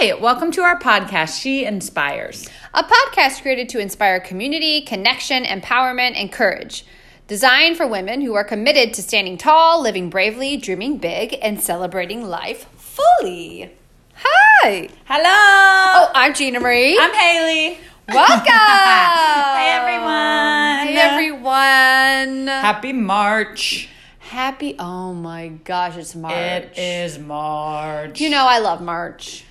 Hi, welcome to our podcast, She Inspires. A podcast created to inspire community, connection, empowerment, and courage. Designed for women who are committed to standing tall, living bravely, dreaming big, and celebrating life fully. Hi. Hello. Oh, I'm Gina Marie. I'm Haley. Welcome. Hey, everyone. Hey, everyone. Happy March. Happy. Oh my gosh, it's March. It is March. You know, I love March.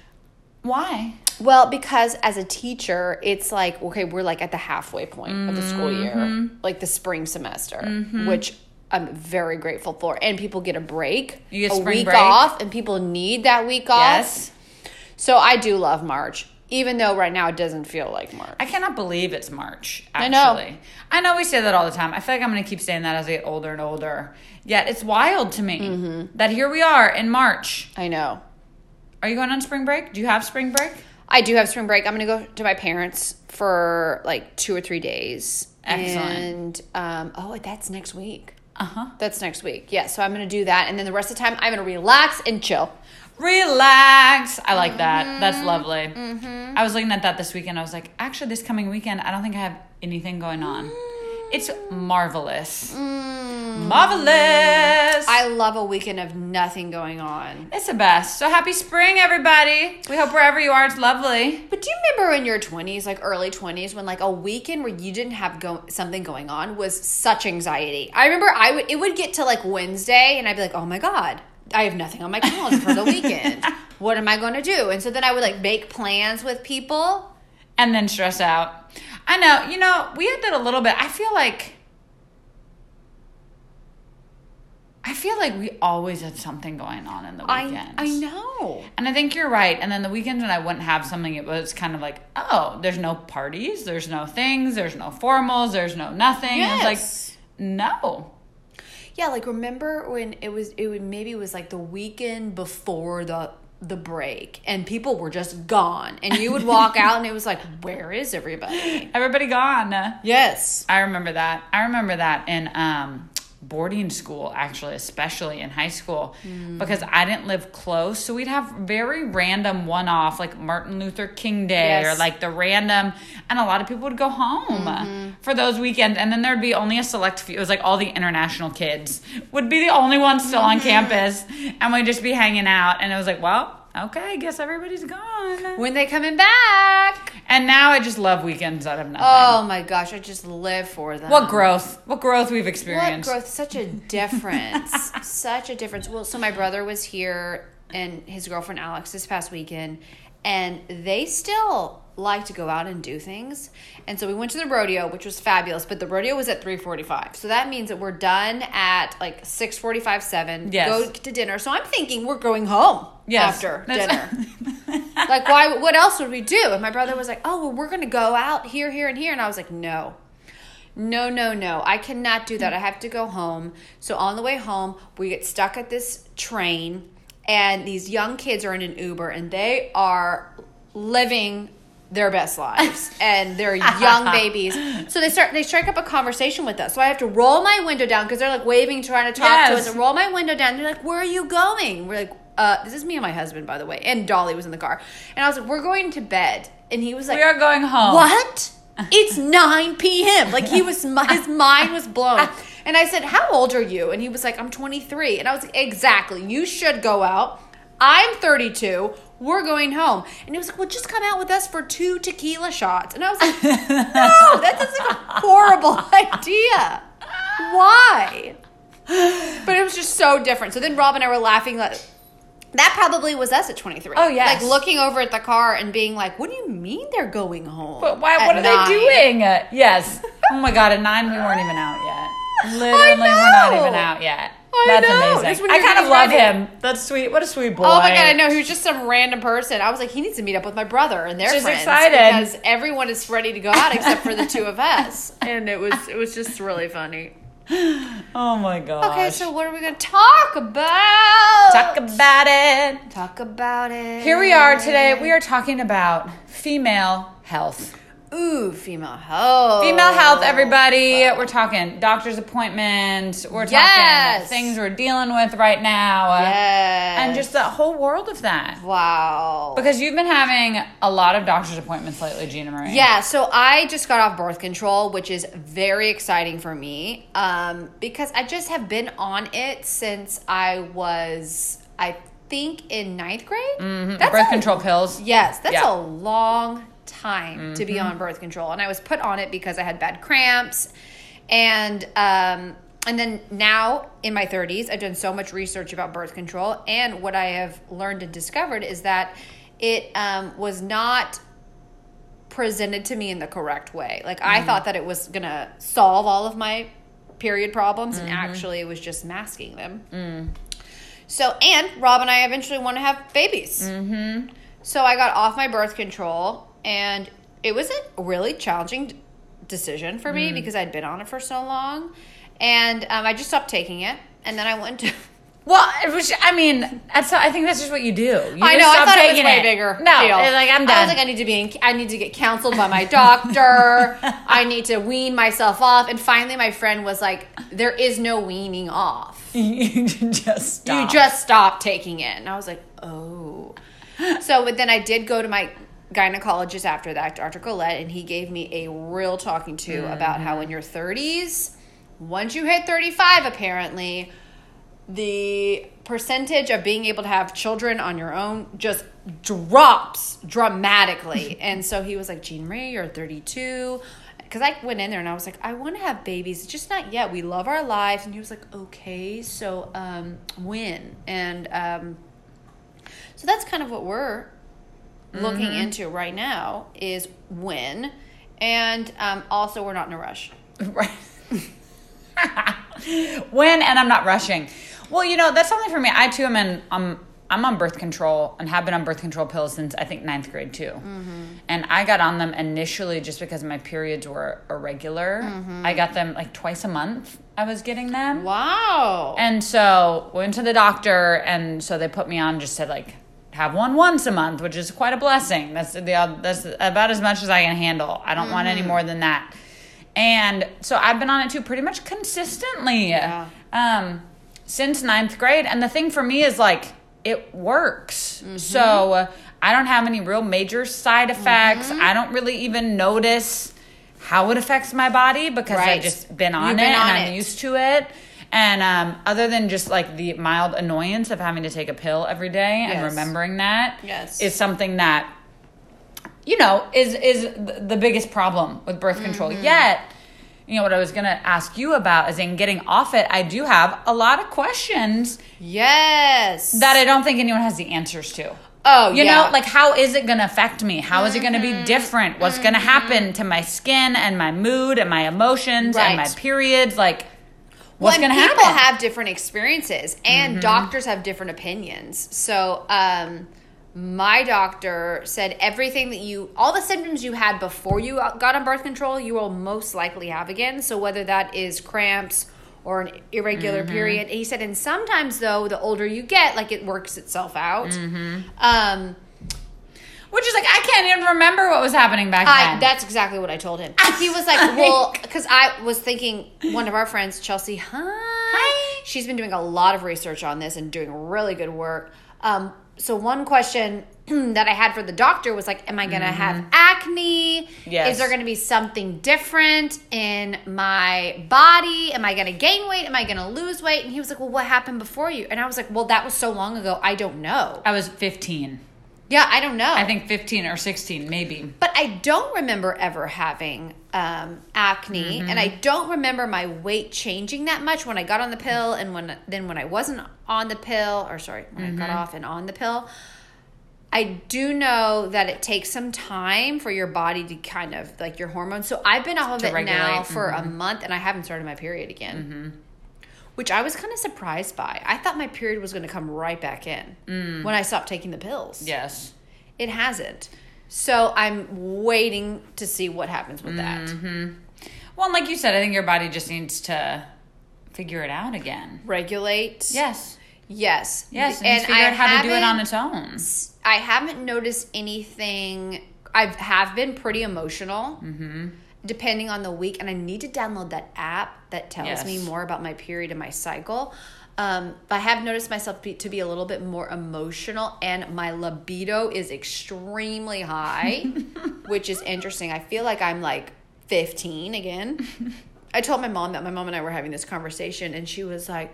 Why? Well, because as a teacher, it's like, okay, we're like at the halfway point of the school year, Mm-hmm. like the spring semester, which I'm very grateful for. And people get a break, get a week break? off, and people need that week off. Yes. So I do love March, even though right now it doesn't feel like March. I cannot believe it's March. Actually. I know. I know we say that all the time. I feel like I'm going to keep saying that as I get older and older. Yet it's wild to me Mm-hmm. that here we are in March. I know. Are you going on spring break? Do you have spring break? I do have spring break. I'm going to go to my parents for like two or three days. Excellent. And, um, oh, that's next week. Uh huh. That's next week. Yeah, so I'm going to do that. And then the rest of the time, I'm going to relax and chill. Relax. I like that. That's Mm-hmm. lovely. I was looking at that this weekend. I was like, actually, this coming weekend, I don't think I have anything going on. It's marvelous. Marvelous. Mm. I love a weekend of nothing going on. it's the best. So happy spring, everybody. We hope wherever you are, it's lovely. But do you remember in your 20s, like early 20s, when like a weekend where you didn't have go- something going on was such anxiety? I remember I would it would get to like Wednesday and I'd be like, "Oh my god, I have nothing on my calendar for the weekend. What am I going to do?" And so then I would like make plans with people. and then stress out. I know, you know, we had that a little bit. I feel like I feel like we always had something going on in the I weekends. I know. And I think you're right. And then the weekends when I wouldn't have something, it was kind of like, oh, there's no parties, there's no things, there's no formals, there's no nothing. Yes. It's like, no. Yeah, like remember when it was it would maybe it was like the weekend before the the break and people were just gone and you would walk out and it was like where is everybody? Everybody gone. Yes. I remember that. I remember that in um, boarding school, actually, especially in high school, Hmm. because I didn't live close. So we'd have very random one off, like Martin Luther King Day Yes. or like the random, and a lot of people would go home Mm-hmm. for those weekends. And then there'd be only a select few. It was like all the international kids would be the only ones still on Mm-hmm. campus, and we'd just be hanging out. And it was like, well, okay, I guess everybody's gone. When they coming back? And now I just love weekends out of nothing. Oh my gosh, I just live for them. What growth? What growth we've What experienced. growth? Such a difference. Such a difference. Well, so my brother was here and his girlfriend Alex this past weekend, and they still like to go out and do things. And so we went to the rodeo, which was fabulous, but the rodeo was at 3:45. So that means that we're done at like 6:45, 7. Yes. Go to dinner. So I'm thinking we're going home Yes. after dinner. like why what else would we do? And my brother was like, "Oh, well we're going to go out here, here and here." And I was like, "No." No, no, no. I cannot do that. I have to go home. So on the way home, we get stuck at this train, and these young kids are in an Uber, and they are living their best lives, and they're young babies. So they start they strike up a conversation with us. So I have to roll my window down because they're like waving, trying to talk to us, and roll my window down. They're like, "Where are you going?" We're like, uh, "This is me and my husband, by the way." And Dolly was in the car, and I was like, "We're going to bed," and he was like, we are going home. what? It's 9 p.m. Like he was, his mind was blown. And I said, How old are you? And he was like, I'm 23. And I was like, Exactly. You should go out. I'm 32. We're going home. And he was like, Well, just come out with us for two tequila shots. And I was like, No, that sounds like a horrible idea. Why? But it was just so different. So then Rob and I were laughing like, that probably was us at 23. Oh, yeah, Like looking over at the car and being like, what do you mean they're going home? But why? What are nine?" they doing? Uh, yes. Oh my god! At nine, we weren't even out yet. Literally, we're not know. even out yet. I That's know. amazing. When I you're kind of love ready. him. That's sweet. What a sweet boy. Oh my god, I know. He was just some random person. I was like, he needs to meet up with my brother and their She's friends excited. because everyone is ready to go out except for the two of us. And it was it was just really funny. Oh my god. Okay, so what are we gonna talk about? talk about it. talk about it. Here we are today. We are talking about female health. Ooh, female health. Female health, everybody. We're talking doctor's appointments. We're Yes. talking things we're dealing with right now. Yes. And just the whole world of that. wow. Because you've been having a lot of doctor's appointments lately, Gina Marie. Yeah, so I just got off birth control, which is very exciting for me um, because I just have been on it since I was, I think, in ninth grade. Mm-hmm. Birth control pills. Yes, that's Yeah. A long time to be on birth control, and I was put on it because I had bad cramps, and um, and then now in my 30s, I've done so much research about birth control, and what I have learned and discovered is that it um, was not presented to me in the correct way. Like I thought that it was gonna solve all of my period problems, and actually it was just masking them. So, and Rob and I eventually want to have babies. Mm-hmm. So I got off my birth control, and it was a really challenging d- decision for me because I'd been on it for so long, and um, I just stopped taking it, and then I went to. Well, it was, I mean, that's, I think that's just what you do. You I know. I thought it was way bigger. No, deal. like I'm I done. was like, I need to be. In, I need to get counseled by my doctor. I need to wean myself off. And finally, my friend was like, "There is no weaning off. you just stop. You just stop taking it." And I was like, "Oh." So, but then I did go to my gynecologist after that, Dr. Colette, and he gave me a real talking to about how in your 30s, once you hit 35, apparently, the percentage of being able to have children on your own just drops dramatically. and so he was like, Jean Marie, you're 32. Because I went in there and I was like, I want to have babies, just not yet. We love our lives. And he was like, okay, so um, when? And um, so that's kind of what we're looking into right now is when. And um, also, we're not in a rush. Right. when and I'm not rushing. Well, you know, that's something for me. I too am in um I'm on birth control and have been on birth control pills since I think ninth grade too. And I got on them initially just because my periods were irregular. I got them like twice a month. I was getting them. Wow. And so went to the doctor, and so they put me on just to like have one once a month, which is quite a blessing. That's the that's about as much as I can handle. I don't want any more than that. And so I've been on it too, pretty much consistently, Yeah. um, since ninth grade. And the thing for me is like it works. So uh, I don't have any real major side effects. I don't really even notice how it affects my body because Right. I've just been on You've it been on and I'm used to it. And um, other than just like the mild annoyance of having to take a pill every day and Yes. remembering that, Yes. is something that you know is is the biggest problem with birth control. Mm-hmm. Yet, you know what I was going to ask you about is in getting off it. I do have a lot of questions yes. that I don't think anyone has the answers to. oh, You yeah. know, like how is it going to affect me? How is it going to Mm-hmm. be different? What's going to happen to my skin and my mood and my emotions and my periods? Like, what's and going to happen. people have different experiences, and doctors have different opinions. So, um, my doctor said everything that you, all the symptoms you had before you got on birth control, you will most likely have again. So, whether that is cramps or an irregular period, he said, and sometimes though, the older you get, like it works itself out. Um, Which is like I can't even remember what was happening back I, then. that's exactly what I told him. He was like, well, because I was thinking one of our friends, Chelsea, hi. Hi. She's been doing a lot of research on this and doing really good work. Um, so one question that I had for the doctor was like, am I going to have acne? Yes. Is there going to be something different in my body? Am I going to gain weight? Am I going to lose weight? And he was like, well, what happened before you? And I was like, well, that was so long ago. I don't know. I was 15. Yeah, I don't know. I think 15 or 16, maybe. But I don't remember ever having um, acne, mm-hmm. and I don't remember my weight changing that much when I got on the pill, and when then when I wasn't on the pill, or sorry, when I got mm-hmm. off and on the pill. I do know that it takes some time for your body to kind of like your hormones. So I've been off of To it now regulate, for a mm-hmm. month, and I haven't started my period again. Which I was kind of surprised by. I thought my period was going to come right back in when I stopped taking the pills. Yes. It hasn't. So I'm waiting to see what happens with that. Well, like you said, I think your body just needs to figure it out again. Regulate. Yes. Yes. Yes. And, just figure out how to do it on its own. I haven't noticed anything. I have been pretty emotional. Mm-hmm. Depending on the week, and I need to download that app that tells Yes. me more about my period and my cycle. Um, I have noticed myself be, to be a little bit more emotional, and my libido is extremely high, which is interesting. I feel like I'm like 15 again. I told my mom that my mom and I were having this conversation, and she was like,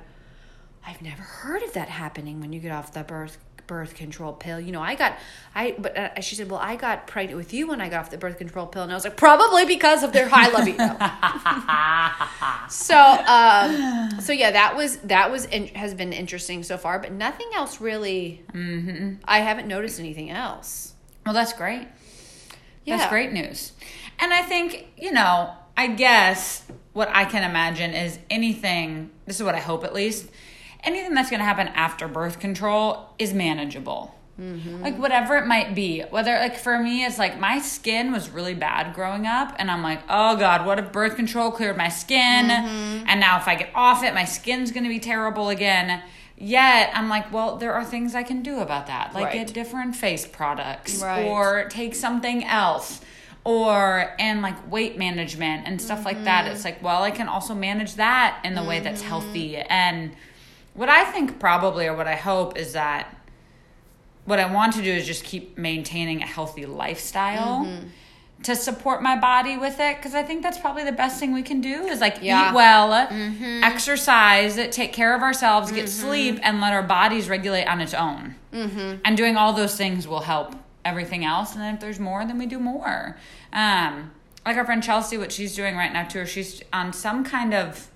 I've never heard of that happening when you get off the birth birth control pill. You know, I got I but uh, she said, "Well, I got pregnant with you when I got off the birth control pill." And I was like, "Probably because of their high libido." so, um so yeah, that was that was in, has been interesting so far, but nothing else really I haven't noticed anything else. Well, that's great. Yeah. That's great news. And I think, you know, I guess what I can imagine is anything, this is what I hope at least, anything that's going to happen after birth control is manageable. Mm-hmm. Like whatever it might be, whether like for me, it's like my skin was really bad growing up, and I'm like, oh god, what if birth control cleared my skin, mm-hmm. and now if I get off it, my skin's gonna be terrible again. Yet I'm like, well, there are things I can do about that, like Right. get different face products Right. or take something else or and like weight management and stuff like that Mm-hmm. it's like well i can also manage that in the way that's healthy mm-hmm. and what i think probably or what i hope is that what i want to do is just keep maintaining a healthy lifestyle Mm-hmm. to support my body with it because i think that's probably the best thing we can do is like Yeah. eat well uh, mm-hmm. exercise uh, take care of ourselves get mm-hmm. sleep and let our bodies regulate on its own. Mm-hmm. And doing all those things will help everything else and then if there's more then we do more. Um like our friend chelsea what she's doing right now too she's on some kind of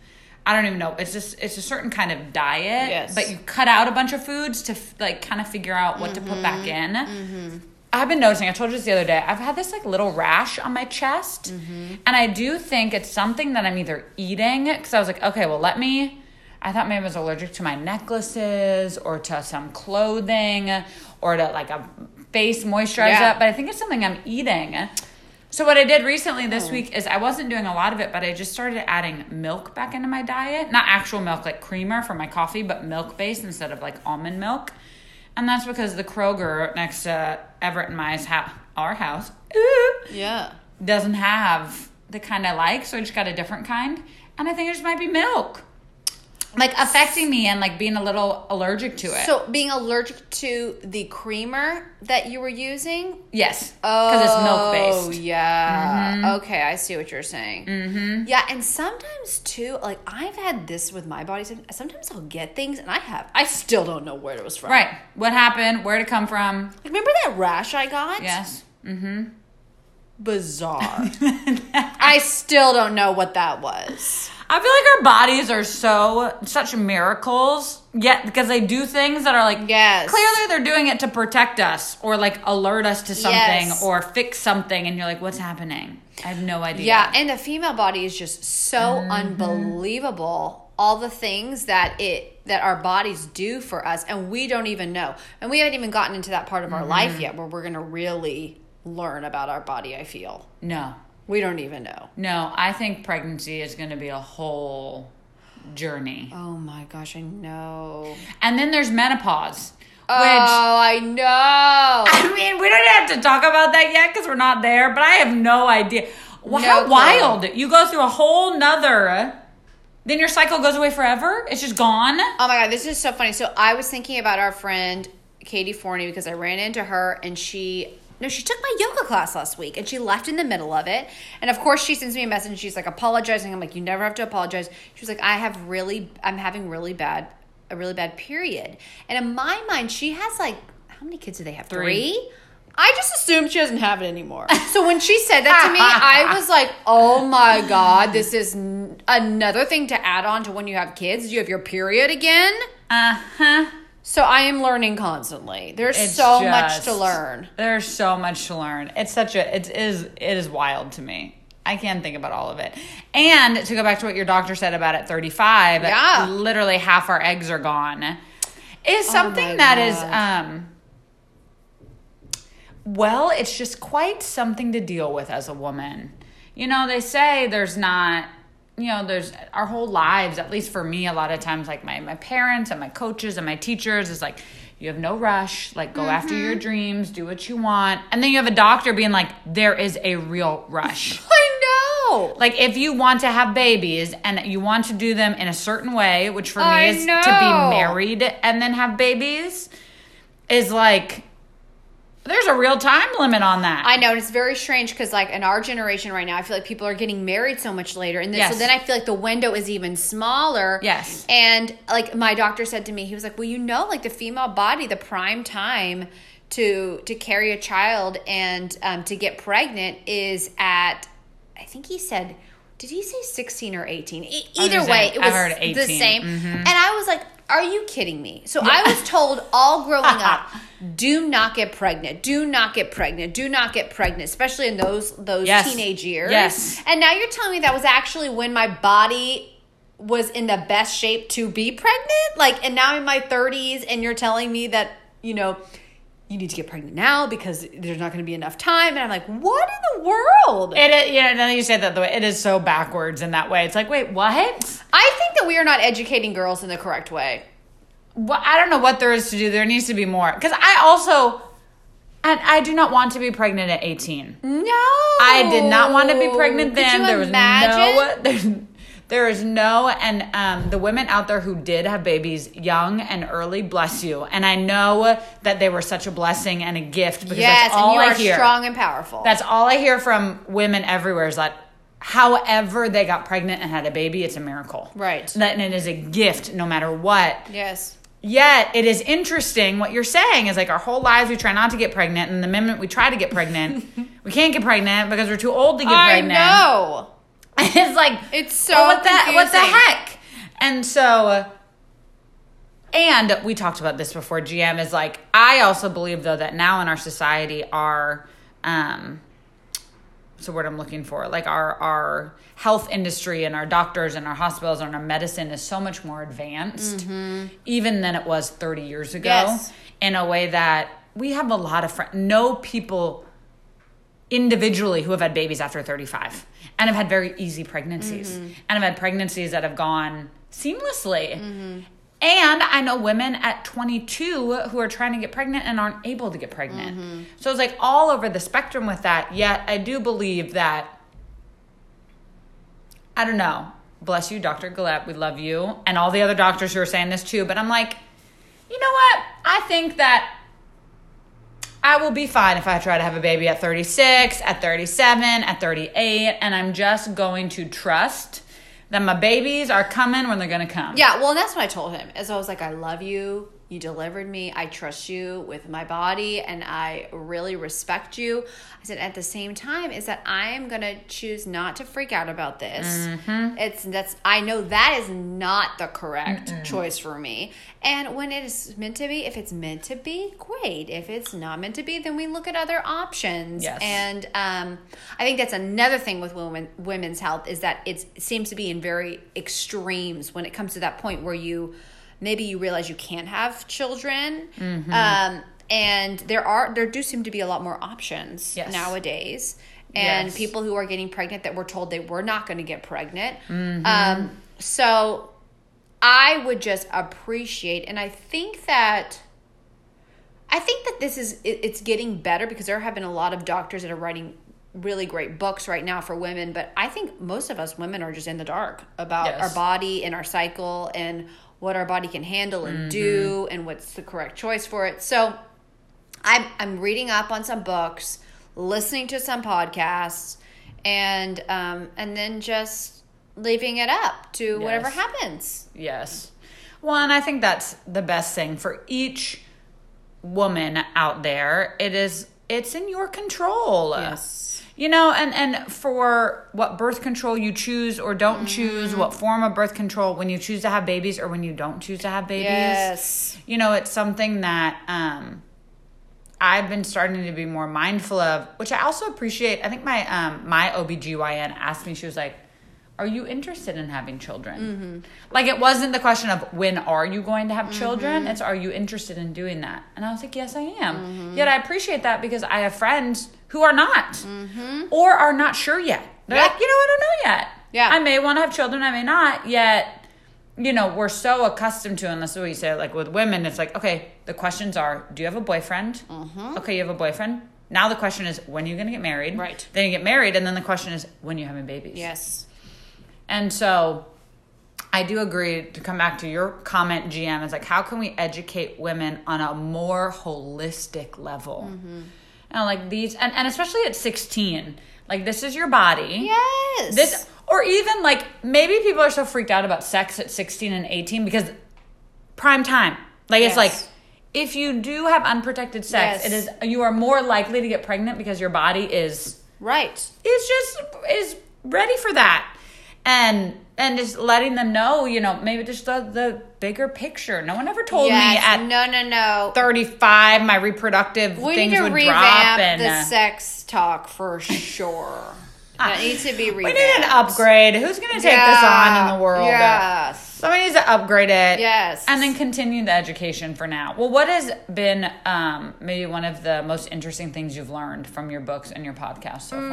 i don't even know it's just it's a certain kind of diet Yes. but you cut out a bunch of foods to f- like kind of figure out what to put back mm-hmm. in mm-hmm. I've been noticing, I told you this the other day, I've had this like little rash on my chest. Mm-hmm. And I do think it's something that I'm either eating, because I was like, okay, well, let me. I thought maybe I was allergic to my necklaces or to some clothing or to like a face moisturizer, Yeah. but I think it's something I'm eating. So what I did recently this oh. week is I wasn't doing a lot of it, but I just started adding milk back into my diet. Not actual milk like creamer for my coffee, but milk based instead of like almond milk. And that's because the Kroger next to Everett and my house, our house, ooh, Yeah. doesn't have the kind I like, so I just got a different kind. And I think it just might be milk. Like affecting me and like being a little allergic to it. So being allergic to the creamer that you were using? yes, Oh, because it's milk based. Oh yeah. Okay, I see what you're saying. Mm-hmm. Yeah, and sometimes too, like I've had this with my body. Sometimes I'll get things, and I have, I still don't know where it was from. Right. What happened? Where'd it come from? Like, remember that rash I got? Yes. Mm-hmm. Bizarre. I still don't know what that was. I feel like our bodies are so such miracles, yet because they do things that are like Yes. clearly they're doing it to protect us or like alert us to something Yes. or fix something, and you're like, what's happening? I have no idea. Yeah, and the female body is just so mm-hmm. unbelievable. All the things that it that our bodies do for us, and we don't even know. And we haven't even gotten into that part of our life mm-hmm. yet, where we're gonna really learn about our body. I feel no, we don't even know. no. I think pregnancy is going to be a whole journey, Oh my gosh, I know. and then there's menopause, Oh, which. I know. I mean, we don't have to talk about that yet because we're not there, but I have no idea. Well, No how clue. wild. You go through a whole nother, then your cycle goes away forever? It's just gone? Oh my god, this is so funny. So I was thinking about our friend Katie Forney because I ran into her and she no, she took my yoga class last week and she left in the middle of it. And of course she sends me a message and she's like apologizing. I'm like, you never have to apologize. She was like, I have really I'm having really bad a really bad period. And in my mind, she has like how many kids do they have? Three. Three? I just assumed she doesn't have it anymore. So when she said that to me, I was like, "Oh my god, this is n- another thing to add on to when you have kids. You have your period again." Uh huh. So I am learning constantly. There's It's so much to learn. There's so much to learn. It's such a it is it is wild to me. I can't think about all of it. And to go back to what your doctor said about at 35, Yeah. literally half our eggs are gone. Is Oh something my that is um well, it's just quite something to deal with as a woman. You know, they say there's not you know, there's our whole lives, at least for me, a lot of times, like my, my parents and my coaches and my teachers is like, you have no rush. Like, go after your mm-hmm. dreams, do what you want. And then you have a doctor being like, there is a real rush. I know. like, if you want to have babies and you want to do them in a certain way, which for I me is know. to be married and then have babies, is like, there's a real time limit on that. I know, and it's very strange because, like, in our generation right now, I feel like people are getting married so much later, and then, Yes. so then I feel like the window is even smaller. Yes. and like my doctor said to me, he was like, "Well, you know, like the female body, the prime time to to carry a child and um, to get pregnant is at, I think he said." Did he say 16 or 18? E- Either way, say, it was the 18. same. Mhm. And I was like, are you kidding me? So I was told all growing up, do not get pregnant. Do not get pregnant. Do not get pregnant, especially in those those Yes. teenage years. Yes. And now you're telling me that was actually when my body was in the best shape to be pregnant? Like and now in my 30s and you're telling me that, you know, you need to get pregnant now because there's not going to be enough time and I'm like, what in the world? It is, you know, now that you say that the way it is so backwards in that way. It's like, wait, what? I think that we are not educating girls in the correct way. Well, I don't know what there is to do. There needs to be more. Because I also, and I do not want to be pregnant at 18. No. I did not want to be pregnant then. There was imagine? no, there is no, and um, the women out there who did have babies young and early, bless you. And I know that they were such a blessing and a gift because Yes, that's all and you I are hear. strong and powerful. That's all I hear from women everywhere is that however they got pregnant and had a baby, it's a miracle. Right. That and it is a gift no matter what. yes. Yet it is interesting what you're saying is like our whole lives we try not to get pregnant, and the minute we try to get pregnant, we can't get pregnant because we're too old to get I pregnant. I know. it's like It's so what the what the heck? And so, and we talked about this before. GM is like I also believe though that now in our society our um, what's the word I'm looking for? Like our our health industry and our doctors and our hospitals and our medicine is so much more advanced, even than it was 30 years ago. Yes. In a way that we have a lot of friends, no people individually who have had babies after 35 and have had very easy pregnancies mm-hmm. and have had pregnancies that have gone seamlessly. Mm-hmm. And I know women at 22 who are trying to get pregnant and aren't able to get pregnant. Mm-hmm. So it's like all over the spectrum with that. Yet I do believe that, I don't know, bless you, Dr. Gillette, we love you, and all the other doctors who are saying this too. But I'm like, you know what? I think that I will be fine if I try to have a baby at 36, at 37, at 38, and I'm just going to trust that my babies are coming when they're to come. Yeah, well, that's what I told him. Is I was like, I love you. You delivered me. I trust you with my body, and I really respect you. I said, at the same time, is that I am gonna choose not to freak out about this. Mm-hmm. It's that's I know that is not the correct choice for me. And when it is meant to be, if it's meant to be, great. If it's not meant to be, then we look at other options. Yes. And um, I think that's another thing with women women's health is that it's, it seems to be in very extremes when it comes to that point where you maybe you realize you can't have children. Mm-hmm. Um, and there are there do seem to be a lot more options Yes. nowadays. And Yes. people who are getting pregnant that were told they were not going to get pregnant. Mm-hmm. Um, so I would just appreciate, and I think that I think that this is it, it's getting better because there have been a lot of doctors that are writing really great books right now for women. But I think most of us women are just in the dark about Yes. our body and our cycle and what our body can handle and do and what's the correct choice for it. So I'm I'm reading up on some books, listening to some podcasts, and um, and then just leaving it up to whatever happens. Yes. Well, and I think that's the best thing for each woman out there. It is it's in your control. You know, and and for what birth control you choose or don't choose, what form of birth control when you choose to have babies or when you don't choose to have babies. Yes. You know, it's something that um I've been starting to be more mindful of, which I also appreciate. I think my um my OBGYN asked me, she was like, Are you interested in having children? Mm-hmm. Like it wasn't the question of when are you going to have mm-hmm. children? It's are you interested in doing that? And I was like, Yes, I am. Mm-hmm. Yet I appreciate that because I have friends who are not or are not sure yet. They're Yeah. like, you know, I don't know yet. Yeah. I may want to have children, I may not, yet you know, we're so accustomed to, and this is what you say, like with women, it's like, okay, the questions are, do you have a boyfriend? Mm-hmm. Okay, you have a boyfriend. Now the question is, when are you going to get married? Right. Then you get married, and then the question is, when are you having babies? Yes. And so I do agree to come back to your comment, GM. It's like, how can we educate women on a more holistic level? Mm-hmm. And like these, and, and especially at 16, like this is your body. Yes. This, or even like maybe people are so freaked out about sex at 16 and 18 because prime time. Like it's like, if you do have unprotected sex, Yes. it is you are more likely to get pregnant because your body is right. is just is ready for that and and just letting them know you know maybe just the, the bigger picture no one ever told me at no, no, no. 35 my reproductive We things need to would revamp drop and the uh, sex talk for sure. that needs to be we need an upgrade who's going to take this on in the world Yes. somebody needs to upgrade it Yes. and then continue the education for now well what has been um, maybe one of the most interesting things you've learned from your books and your podcast so Mm.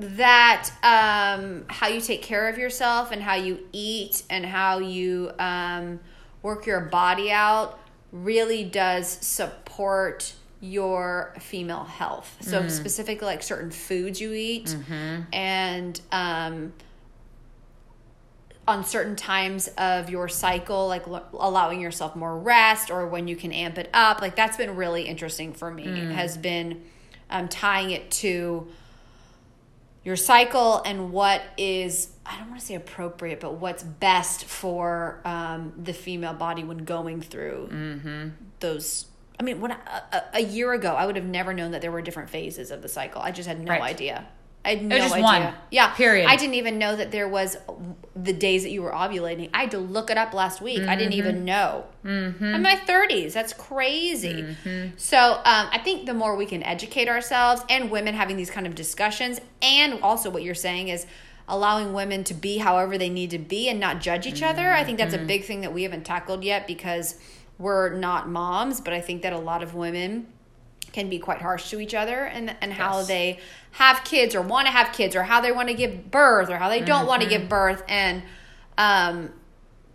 far that um, how you take care of yourself and how you eat and how you um, work your body out really does support your female health. So specifically, like certain foods you eat and um, on certain times of your cycle, like l- allowing yourself more rest or when you can amp it up. Like that's been really interesting for me. Has been um, tying it to your cycle and what is I don't want to say appropriate, but what's best for um, the female body when going through those. I mean, when I, a, a year ago, I would have never known that there were different phases of the cycle. I just had no Right. idea. I had no idea. one. Yeah, Period. I didn't even know that there was the days that you were ovulating. I had to look it up last week. I didn't even know. Mm-hmm. I'm in my 30s. That's crazy. So um, I think the more we can educate ourselves and women having these kind of discussions, and also what you're saying is allowing women to be however they need to be and not judge each other. I think that's a big thing that we haven't tackled yet because we're not moms, but I think that a lot of women can be quite harsh to each other and and how Yes. they have kids or want to have kids or how they want to give birth or how they don't want to Mm-hmm. give birth and um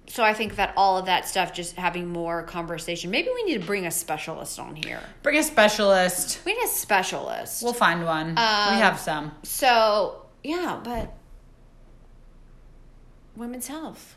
so I think that all of that stuff just having more conversation. Maybe we need to bring a specialist on here. bring a specialist We need a specialist. we'll find one Um, we have some so yeah, but women's health.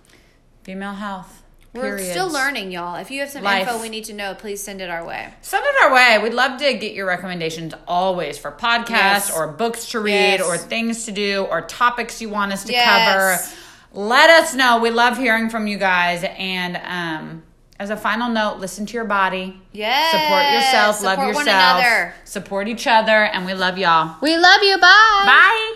female health We're Periods. still learning, y'all. If you have some Life. info we need to know, please send it our way. Send it our way. We'd love to get your recommendations always for podcasts Yes. or books to read Yes. or things to do or topics you want us to Yes. cover. Let us know. We love hearing from you guys. And um, as a final note, listen to your body. Yes. Support yourself. love yourself. Support each other. And we love y'all. We love you. Bye. Bye.